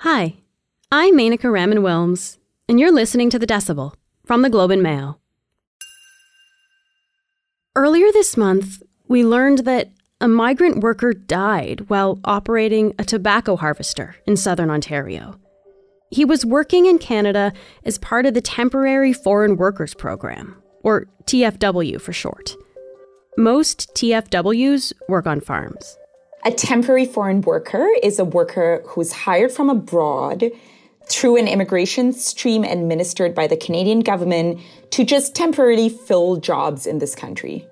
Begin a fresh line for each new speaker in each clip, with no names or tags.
Hi, I'm Menaka Raman Wilms, and you're listening to The Decibel from the Globe and Mail. Earlier this month, we learned that a migrant worker died while operating a tobacco harvester in southern Ontario. He was working in Canada as part of the Temporary Foreign Workers Program, or TFW for short. Most TFWs work on farms.
A temporary foreign worker is a worker who's hired from abroad through an immigration stream administered by the Canadian government to just temporarily fill jobs in this country.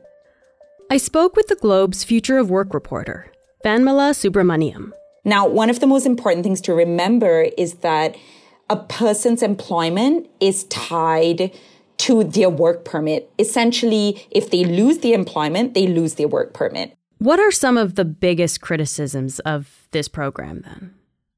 I spoke with the Globe's Future of Work reporter, Vanmala Subramaniam.
Now, one of the most important things to remember is that a person's employment is tied to their work permit. Essentially, if they lose the employment, they lose their work permit.
What are some of the biggest criticisms of this program then?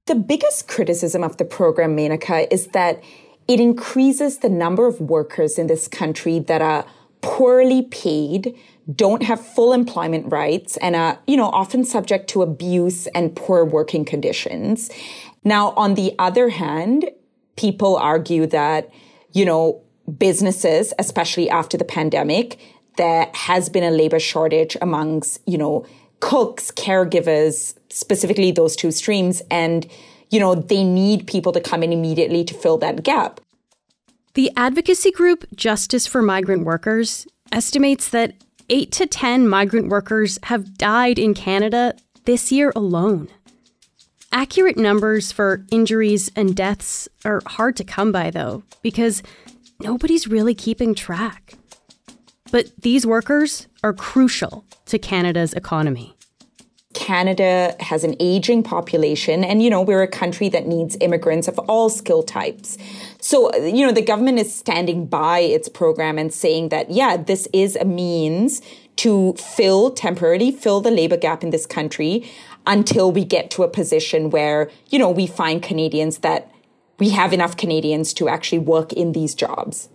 The biggest criticism of the program, Menaka, is that it increases the number of workers in this country that are poorly paid, don't have full employment rights, and are, you know, often subject to abuse and poor working conditions. Now, on the other hand, people argue that, you know, businesses, especially after the pandemic, there has been a labor shortage amongst, you know, cooks, caregivers, specifically those two streams. And, you know, they need people to come in immediately to fill that gap.
The advocacy group Justice for Migrant Workers estimates that 8 to 10 migrant workers have died in Canada this year alone. Accurate numbers for injuries and deaths are hard to come by, though, because nobody's really keeping track. But these workers are crucial to Canada's economy.
Canada has an aging population, and you know, we're a country that needs immigrants of all skill types. So, you know, the government is standing by its program and saying that, yeah, this is a means to fill temporarily fill the labor gap in this country until we get to a position where, you know, we find Canadians that we have enough Canadians to actually work in these jobs.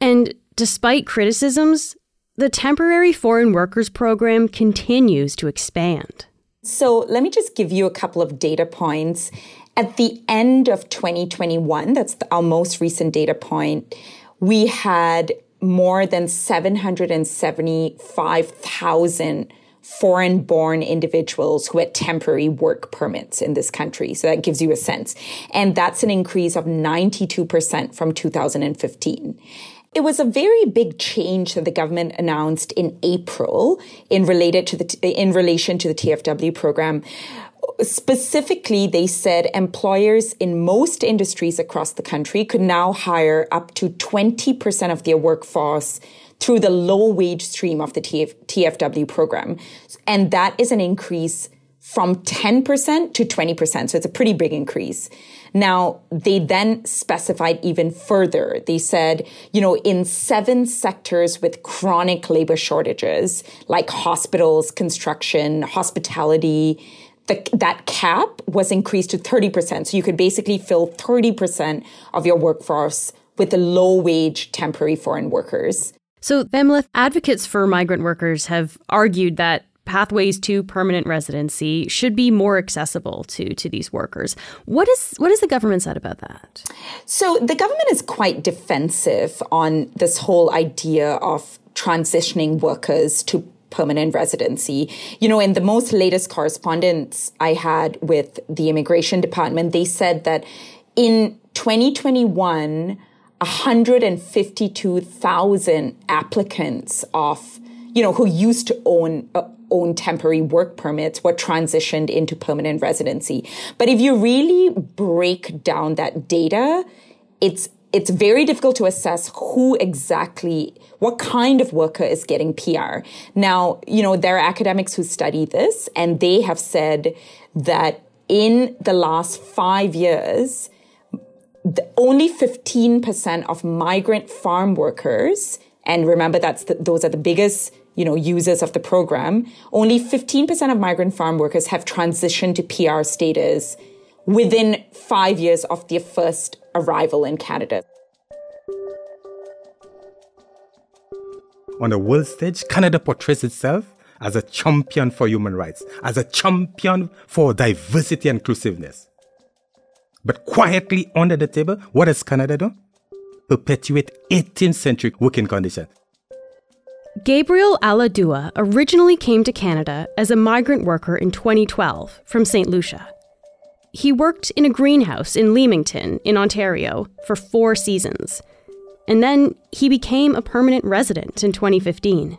And despite criticisms, the Temporary Foreign Workers Program continues to expand.
So let me just give you a couple of data points. At the end of 2021, that's our most recent data point, we had more than 775,000 foreign born individuals who had temporary work permits in this country. So that gives you a sense. And that's an increase of 92% from 2015. It was a very big change that the government announced in April in related to the in relation to the TFW program. Specifically, they said employers in most industries across the country could now hire up to 20% of their workforce through the low wage stream of the TF, TFW program. And that is an increase from 10% to 20%. So it's a pretty big increase. Now, they then specified even further. They said, you know, in seven sectors with chronic labor shortages, like hospitals, construction, hospitality, the, that cap was increased to 30%. So you could basically fill 30% of your workforce with the low wage temporary foreign workers.
So, Vanmala advocates for migrant workers have argued that pathways to permanent residency should be more accessible to to these workers. What is what is the government said about that?
So the government is quite defensive on this whole idea of transitioning workers to permanent residency. You know, in the most latest correspondence I had with the immigration department, they said that in 2021 152,000 applicants of you know, who used to own uh, own temporary work permits were transitioned into permanent residency. But if you really break down that data, it's it's very difficult to assess who exactly, what kind of worker is getting PR. Now, you know, there are academics who study this and they have said that in the last five years, only 15% of migrant farm workers, and remember that's the, those are the biggest you know, users of the program, only 15% of migrant farm workers have transitioned to PR status within five years of their first arrival in Canada.
On the world stage, Canada portrays itself as a champion for human rights, as a champion for diversity and inclusiveness. But quietly under the table, what does Canada do? Perpetuate 18th century working conditions.
Gabriel Allahdua originally came to Canada as a migrant worker in 2012 from St. Lucia. He worked in a greenhouse in Leamington, in Ontario, for four seasons. And then he became a permanent resident in 2015.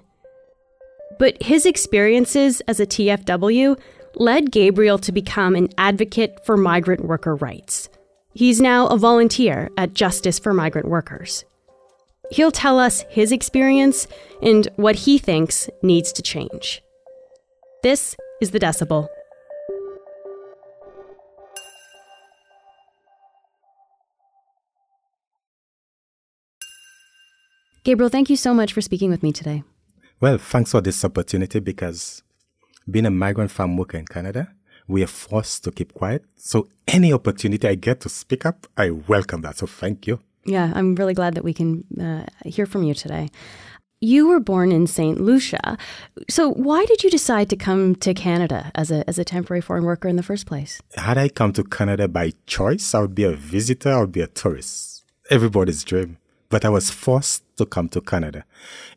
But his experiences as a TFW led Gabriel to become an advocate for migrant worker rights. He's now a volunteer at Justice for Migrant Workers. He'll tell us his experience and what he thinks needs to change. This is The Decibel. Gabriel, thank you so much for speaking with me today.
Well, thanks for this opportunity because being a migrant farm worker in Canada, we are forced to keep quiet. So any opportunity I get to speak up, I welcome that. So thank you.
Yeah, I'm really glad that we can uh, hear from you today. You were born in St. Lucia. So why did you decide to come to Canada as a, as a temporary foreign worker in the first place?
Had I come to Canada by choice, I would be a visitor, I would be a tourist. Everybody's dream. But I was forced to come to Canada.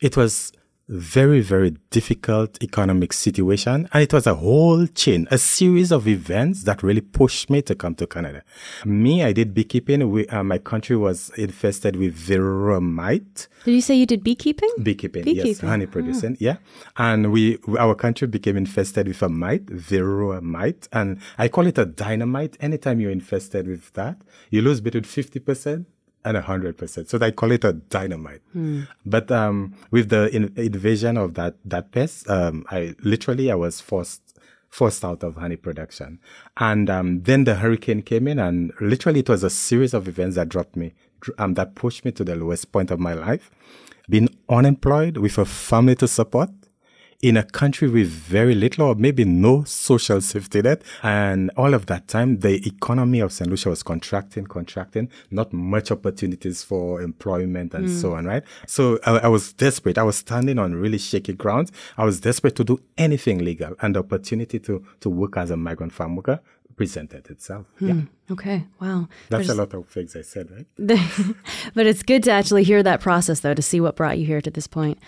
It was very, very difficult economic situation. And it was a whole chain, a series of events that really pushed me to come to Canada. Me, I did beekeeping. We, uh, my country was infested with varroa mite.
Did you say you did beekeeping?
Beekeeping,
Beekeeping.
yes, honey producing, yeah. And we, our country became infested with a mite, varroa mite, and I call it a dynamite. Anytime you're infested with that, you lose between 50% and 100%. So I call it a dynamite. But um, with the in- invasion of that, that pest, um, I literally, I was forced forced out of honey production. And um, then the hurricane came in, and literally it was a series of events that dropped me, um, that pushed me to the lowest point of my life. Being unemployed with a family to support in a country with very little or maybe no social safety net. And all of that time, the economy of St. Lucia was contracting, contracting, not much opportunities for employment and so on, right? So I, I was desperate. I was standing on really shaky ground. I was desperate to do anything legal and the opportunity to, to work as a migrant farm worker presented itself. Hmm. Yeah.
Okay, wow.
That's
There's-
a lot of things I said, right?
but it's good to actually hear that process, though, to see what brought you here to this point.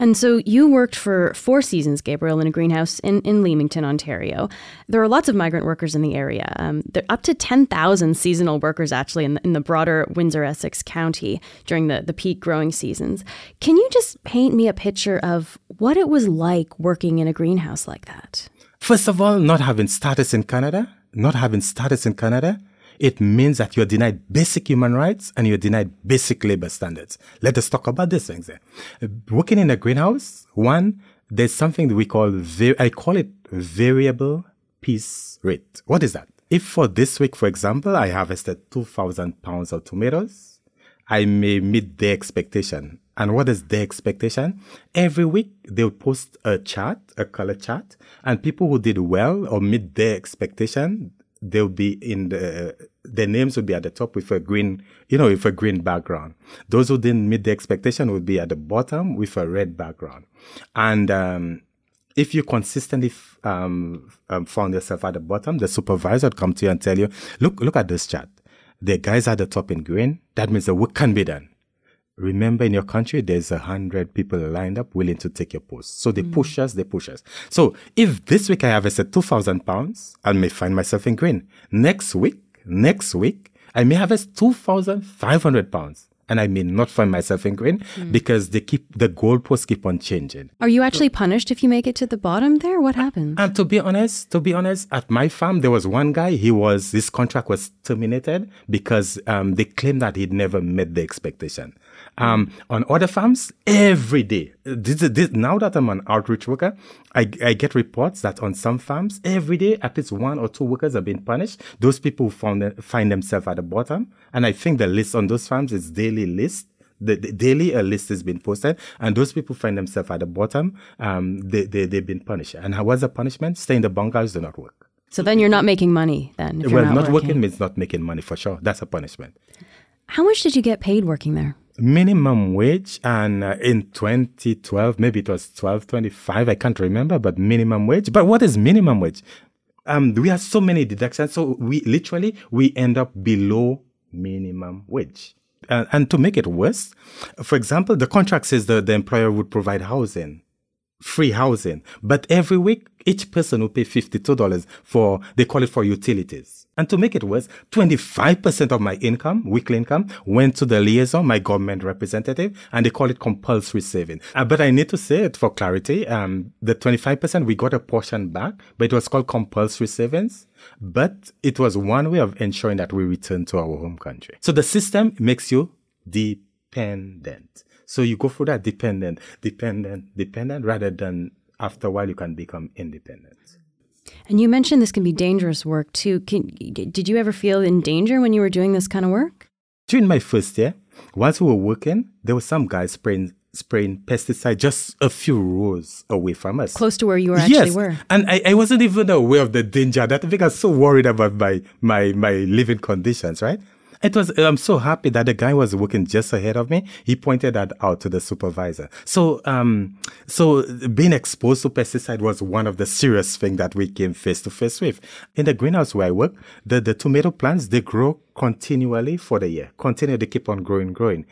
And so you worked for four seasons, Gabriel, in a greenhouse in, in Leamington, Ontario. There are lots of migrant workers in the area. Um, there are up to 10,000 seasonal workers, actually, in the, in the broader Windsor Essex County during the, the peak growing seasons. Can you just paint me a picture of what it was like working in a greenhouse like that?
First of all, not having status in Canada, not having status in Canada, it means that you're denied basic human rights and you're denied basic labor standards. Let us talk about these things. Uh, Working in a greenhouse, one, there's something that we call, I call it variable piece rate. What is that? If for this week, for example, I harvested 2,000 pounds of tomatoes, I may meet their expectation. And what is their expectation? Every week they'll post a chart, a color chart, and people who did well or meet their expectation, they'll be in the their names will be at the top with a green, you know, with a green background. Those who didn't meet the expectation will be at the bottom with a red background. And um, if you consistently f- um, um, found yourself at the bottom, the supervisor would come to you and tell you, look, look at this chart. The guys at the top in green, that means the work can be done. Remember, in your country, there's a hundred people lined up willing to take your post. So they push us, they push us. So if this week I harvested 2,000 pounds, I may find myself in green. Next week, next week, I may harvest 2,500 pounds. And I may not find myself in green because they keep, the goalposts keep on changing.
Are you actually punished if you make it to the bottom there? What happens?
And to be honest, to be honest, at my farm there was one guy. He was his contract was terminated because um, they claimed that he'd never met the expectation. Um, on other farms, every day. This, this, now that I'm an outreach worker, I, I get reports that on some farms, every day at least one or two workers are being punished. Those people who found them, find themselves at the bottom, and I think the list on those farms is daily list the, the daily a list has been posted, and those people find themselves at the bottom. Um, they, they they've been punished. And how was the punishment? Stay in the bunkers, do not work.
So then you're not making money then. If
well,
you're
not,
not,
working. means not making money for sure. That's a punishment.
How much did you get paid working there?
Minimum wage, and uh, in 2012, maybe it was 12.25. I can't remember, but minimum wage. But what is minimum wage? Um, we have so many deductions, so we literally we end up below minimum wage. Uh, and to make it worse, for example, the contract says that the employer would provide housing free housing. But every week, each person will pay $52 for, they call it for utilities. And to make it worse, 25% of my income, weekly income, went to the liaison, my government representative, and they call it compulsory saving. Uh, but I need to say it for clarity. Um, the 25%, we got a portion back, but it was called compulsory savings. But it was one way of ensuring that we return to our home country. So the system makes you dependent. So you go through that dependent, dependent, dependent, rather than after a while you can become independent.
And you mentioned this can be dangerous work too. Can, did you ever feel in danger when you were doing this kind of work?
During my first year, whilst we were working, there was some guys spraying spraying pesticide just a few rows away from us.
Close to where you were actually
yes.
were.
And I, I wasn't even aware of the danger. That I think I was so worried about my my my living conditions, right? It was, I'm so happy that the guy was working just ahead of me. He pointed that out to the supervisor. So, um, so being exposed to pesticide was one of the serious things that we came face to face with. In the greenhouse where I work, the, the tomato plants, they grow continually for the year. Continue, they keep on growing, growing.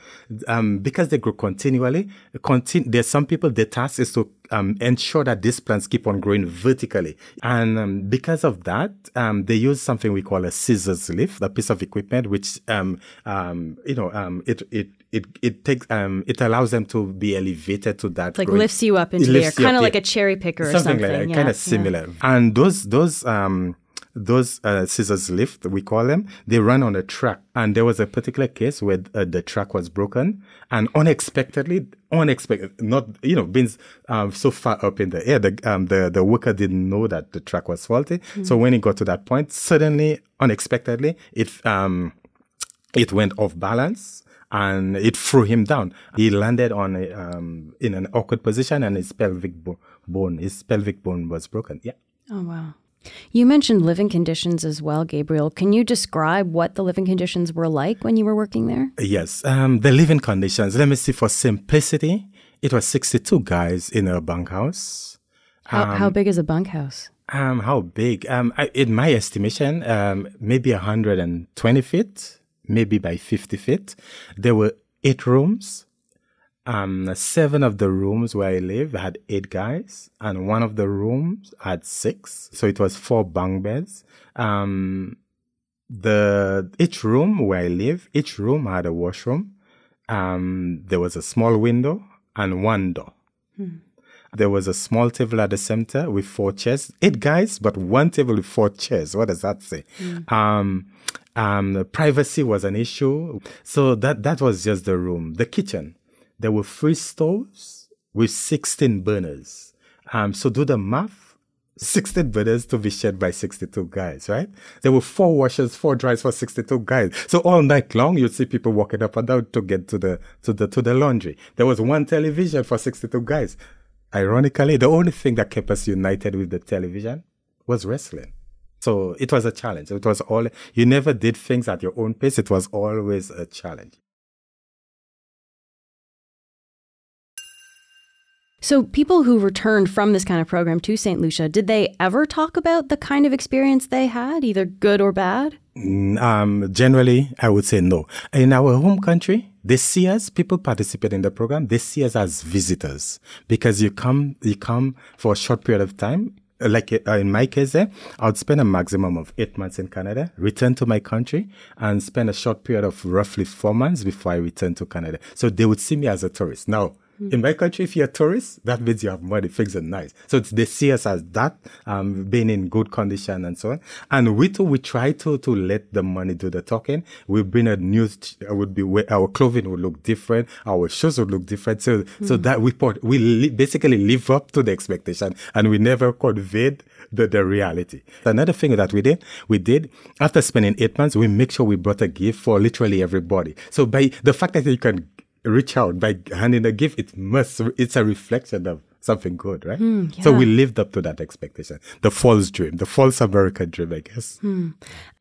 Um, because they grow continually, continu- there's some people, their task is to um, ensure that these plants keep on growing vertically. And um, because of that, um, they use something we call a scissors lift, a piece of equipment which, um, um, you know, um, it, it, it, it takes, it allows them to be elevated to that.
It's like growing, lifts you up into the air, kind of like a cherry picker
something
or something.
like that,
yeah,
kind of similar. Yeah. And those, those, those uh, scissors lift, we call them, they run on a track. And there was a particular case where uh, the track was broken and unexpectedly, unexpected, not, you know, being um, so far up in the air, the, um, the, the worker didn't know that the track was faulty. Mm-hmm. So when it got to that point, suddenly, unexpectedly, it, um, it went off balance and it threw him down. He landed on a, um, in an awkward position and his pelvic bo- bone, his pelvic bone was broken. Yeah.
Oh, wow. You mentioned living conditions as well, Gabriel. Can you describe what the living conditions were like when you were working there?
Yes. Um, the living conditions, let me see, for simplicity, it was 62 guys in a bunkhouse.
How, um, how big is a bunkhouse?
Um, how big? Um, I, in my estimation, um, maybe 120 feet, maybe by 50 feet. There were eight rooms, um, seven of the rooms where I live had eight guys, and one of the rooms had six. So it was four bunk beds. Um, the each room where I live, each room had a washroom. Um, there was a small window and one door. Hmm. There was a small table at the center with four chairs, eight guys, but one table with four chairs. What does that say? Hmm. Um, um, privacy was an issue. So that, that was just the room. The kitchen there were three stoves with 16 burners. Um, so do the math. 16 burners to be shared by 62 guys, right? There were four washers, four dryers for 62 guys. So all night long, you'd see people walking up and down to get to the, to the, to the laundry. There was one television for 62 guys. Ironically, the only thing that kept us united with the television was wrestling. So it was a challenge. It was all, you never did things at your own pace. It was always a challenge.
So, people who returned from this kind of program to St. Lucia, did they ever talk about the kind of experience they had, either good or bad?
Mm, um, generally, I would say no. In our home country, they see us, people participate in the program, they see us as visitors because you come, you come for a short period of time. Like uh, in my case, I would spend a maximum of eight months in Canada, return to my country, and spend a short period of roughly four months before I return to Canada. So they would see me as a tourist. Now. In my country, if you're a tourist, that means you have money, things are nice. So they see us as that, um, being in good condition and so on. And we too, we try to, to let the money do the talking. We bring a new, uh, would be, our clothing would look different. Our shoes would look different. So, mm. so that we put, we li- basically live up to the expectation and we never conveyed the, the reality. Another thing that we did, we did after spending eight months, we make sure we brought a gift for literally everybody. So by the fact that you can reach out by handing a gift, it must, it's a reflection of something good, right? Mm, yeah. So we lived up to that expectation. The false dream, the false American dream, I guess.
Mm.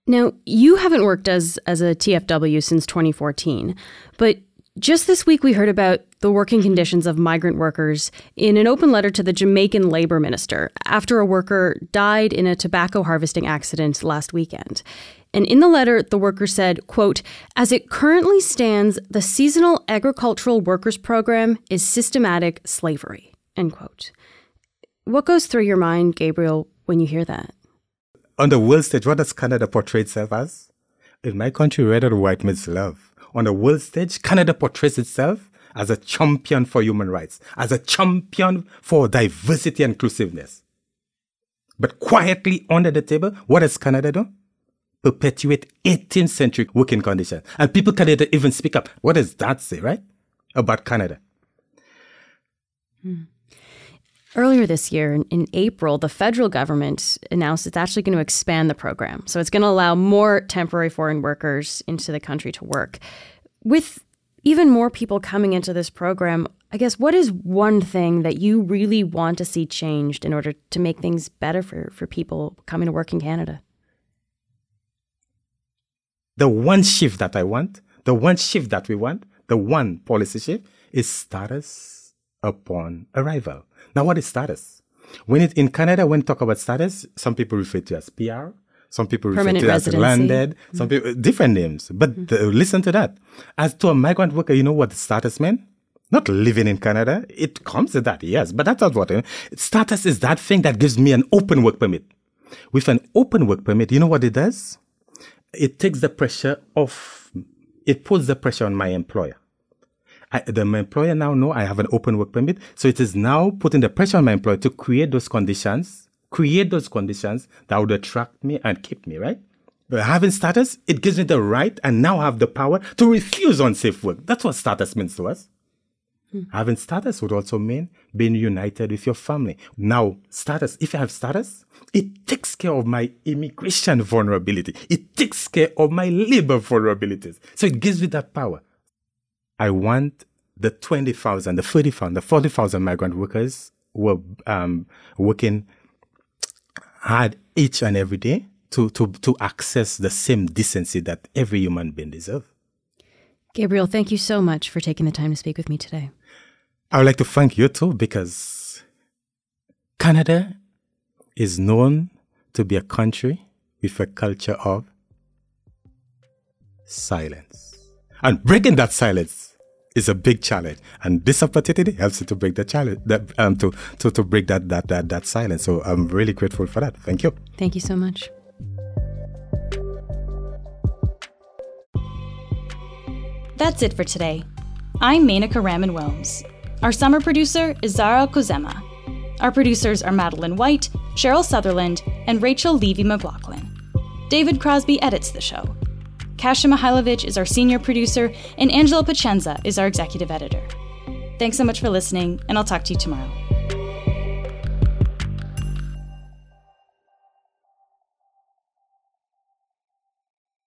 Now, you haven't worked as, as a TFW since 2014, but Just this week, we heard about the working conditions of migrant workers in an open letter to the Jamaican labor minister after a worker died in a tobacco harvesting accident last weekend. And in the letter, the worker said, quote, As it currently stands, the seasonal agricultural workers program is systematic slavery, end quote. What goes through your mind, Gabriel, when you hear that?
On the world stage, what does Canada portray itself as? In my country, red or white means love on the world stage, Canada portrays itself as a champion for human rights, as a champion for diversity and inclusiveness. But quietly under the table, what does Canada do? Perpetuate 18th century working conditions. And people can't even speak up. What does that say, right? About Canada.
Hmm. Earlier this year, in, in, April, the federal government announced it's actually going to expand the program. So it's going to allow more temporary foreign workers into the country to work. With even more people coming into this program, I guess what is one thing that you really want to see changed in order to make things better for, for people coming to work in Canada?
The one shift that I want, the one shift that we want, the one policy shift is status upon arrival. Now, what is status? When it in Canada, when we talk about status, some people refer to as PR, some people
Permanent
refer to
it
as landed, mm-hmm. some people different names. But mm-hmm. the, listen to that. As to a migrant worker, you know what status means? Not living in Canada. It comes to that, yes, but that's not what it, status is. That thing that gives me an open work permit. With an open work permit, you know what it does? It takes the pressure off. It puts the pressure on my employer. I, the my employer now know I have an open work permit. So it is now putting the pressure on my employer to create those conditions, create those conditions that would attract me and keep me, right? But having status, it gives me the right and now have the power to refuse unsafe work. That's what status means to us. Hmm. Having status would also mean being united with your family. Now, status, if I have status, it takes care of my immigration vulnerability. It takes care of my labor vulnerabilities. So it gives me that power. I want the 20,000, the 30,000, the 40,000 migrant workers who are um, working hard each and every day to, to, to access the same decency that every human being deserves.
Gabriel, thank you so much for taking the time to speak with me today.
I would like to thank you too because Canada is known to be a country with a culture of silence. And breaking that silence is a big challenge, and this opportunity helps you to break the challenge, that, um, to, to to break that that that that silence. So I'm really grateful for that. Thank you.
Thank you so much.
That's it for today. I'm Menaka Raman Wilms. Our summer producer is Zara Kozema. Our producers are Madeline White, Cheryl Sutherland, and Rachel Levy McLaughlin. David Crosby edits the show. Kasia Mihailovic is our senior producer, and Angela Pacienza is our executive editor. Thanks so much for listening, and I'll talk to you tomorrow.